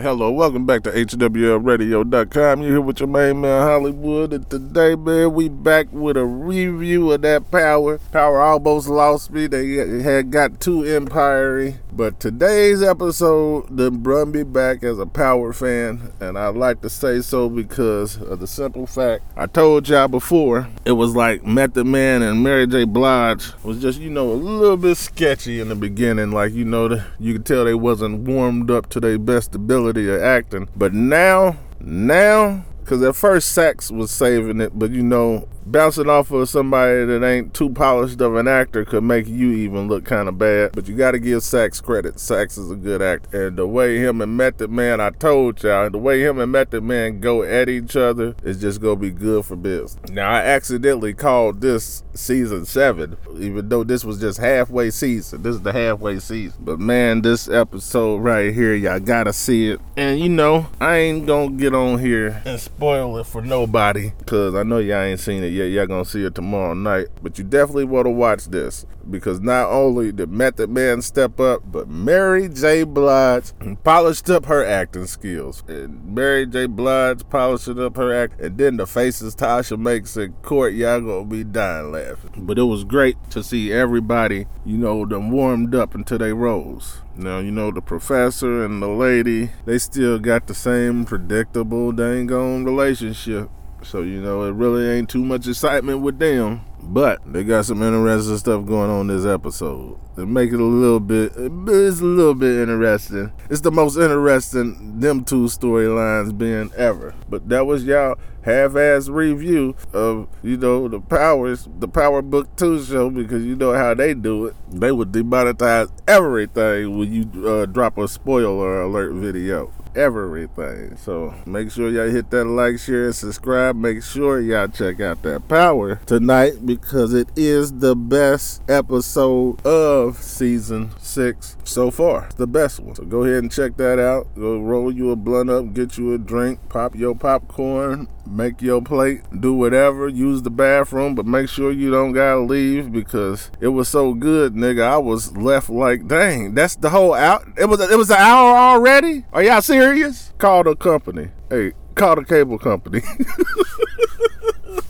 Hello, welcome back to HWLRadio.com. You're here with your main man Hollywood, and today, man, we back with a review of that Power. Power almost lost me. They had got too empire but today's episode done brought me back as a Power fan, and I like to say so because of the simple fact I told y'all before it was like Method Man and Mary J. Blige was just you know a little bit sketchy in the beginning, like you know the, you could tell they wasn't warmed up to their best ability of acting, but now now because at first Saxe was saving it, but you know, bouncing off of somebody that ain't too polished of an actor could make you even look kind of bad. But you got to give Saxe credit. Saxe is a good actor. And the way him and Method Man, I told y'all, the way him and Method Man go at each other is just going to be good for business. Now, I accidentally called this season seven, even though this was just halfway season. This is the halfway season. But man, this episode right here, y'all got to see it. And you know, I ain't going to get on here and spoil it for nobody because I know y'all ain't seen it yet. Yeah, y'all gonna see it tomorrow night. But you definitely want to watch this because not only did Method Man step up, but Mary J. Blige polished up her acting skills. And Mary J. Blige polished up her act, and then the faces Tasha makes in court, y'all gonna be dying laughing. But it was great to see everybody, you know, them warmed up until they rose. Now, you know, the professor and the lady, they still got the same predictable dang on relationship. So, you know, it really ain't too much excitement with them. But they got some interesting stuff going on this episode. It make it a little bit, it's a little bit interesting. It's the most interesting them two storylines being ever. But that was y'all half-ass review of you know the powers, the Power Book Two show because you know how they do it. They would demonetize everything when you uh, drop a spoiler alert video everything. So make sure y'all hit that like, share, and subscribe. Make sure y'all check out that power tonight because it is the best episode of season six so far. The best one. So go ahead and check that out. Go roll you a blunt up, get you a drink, pop your popcorn, make your plate, do whatever, use the bathroom, but make sure you don't gotta leave because it was so good, nigga. I was left like, dang, that's the whole out. It was it was an hour already. Are y'all serious? Call the company. Hey, call the cable company.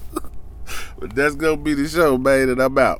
but that's gonna be the show, man, and I'm out.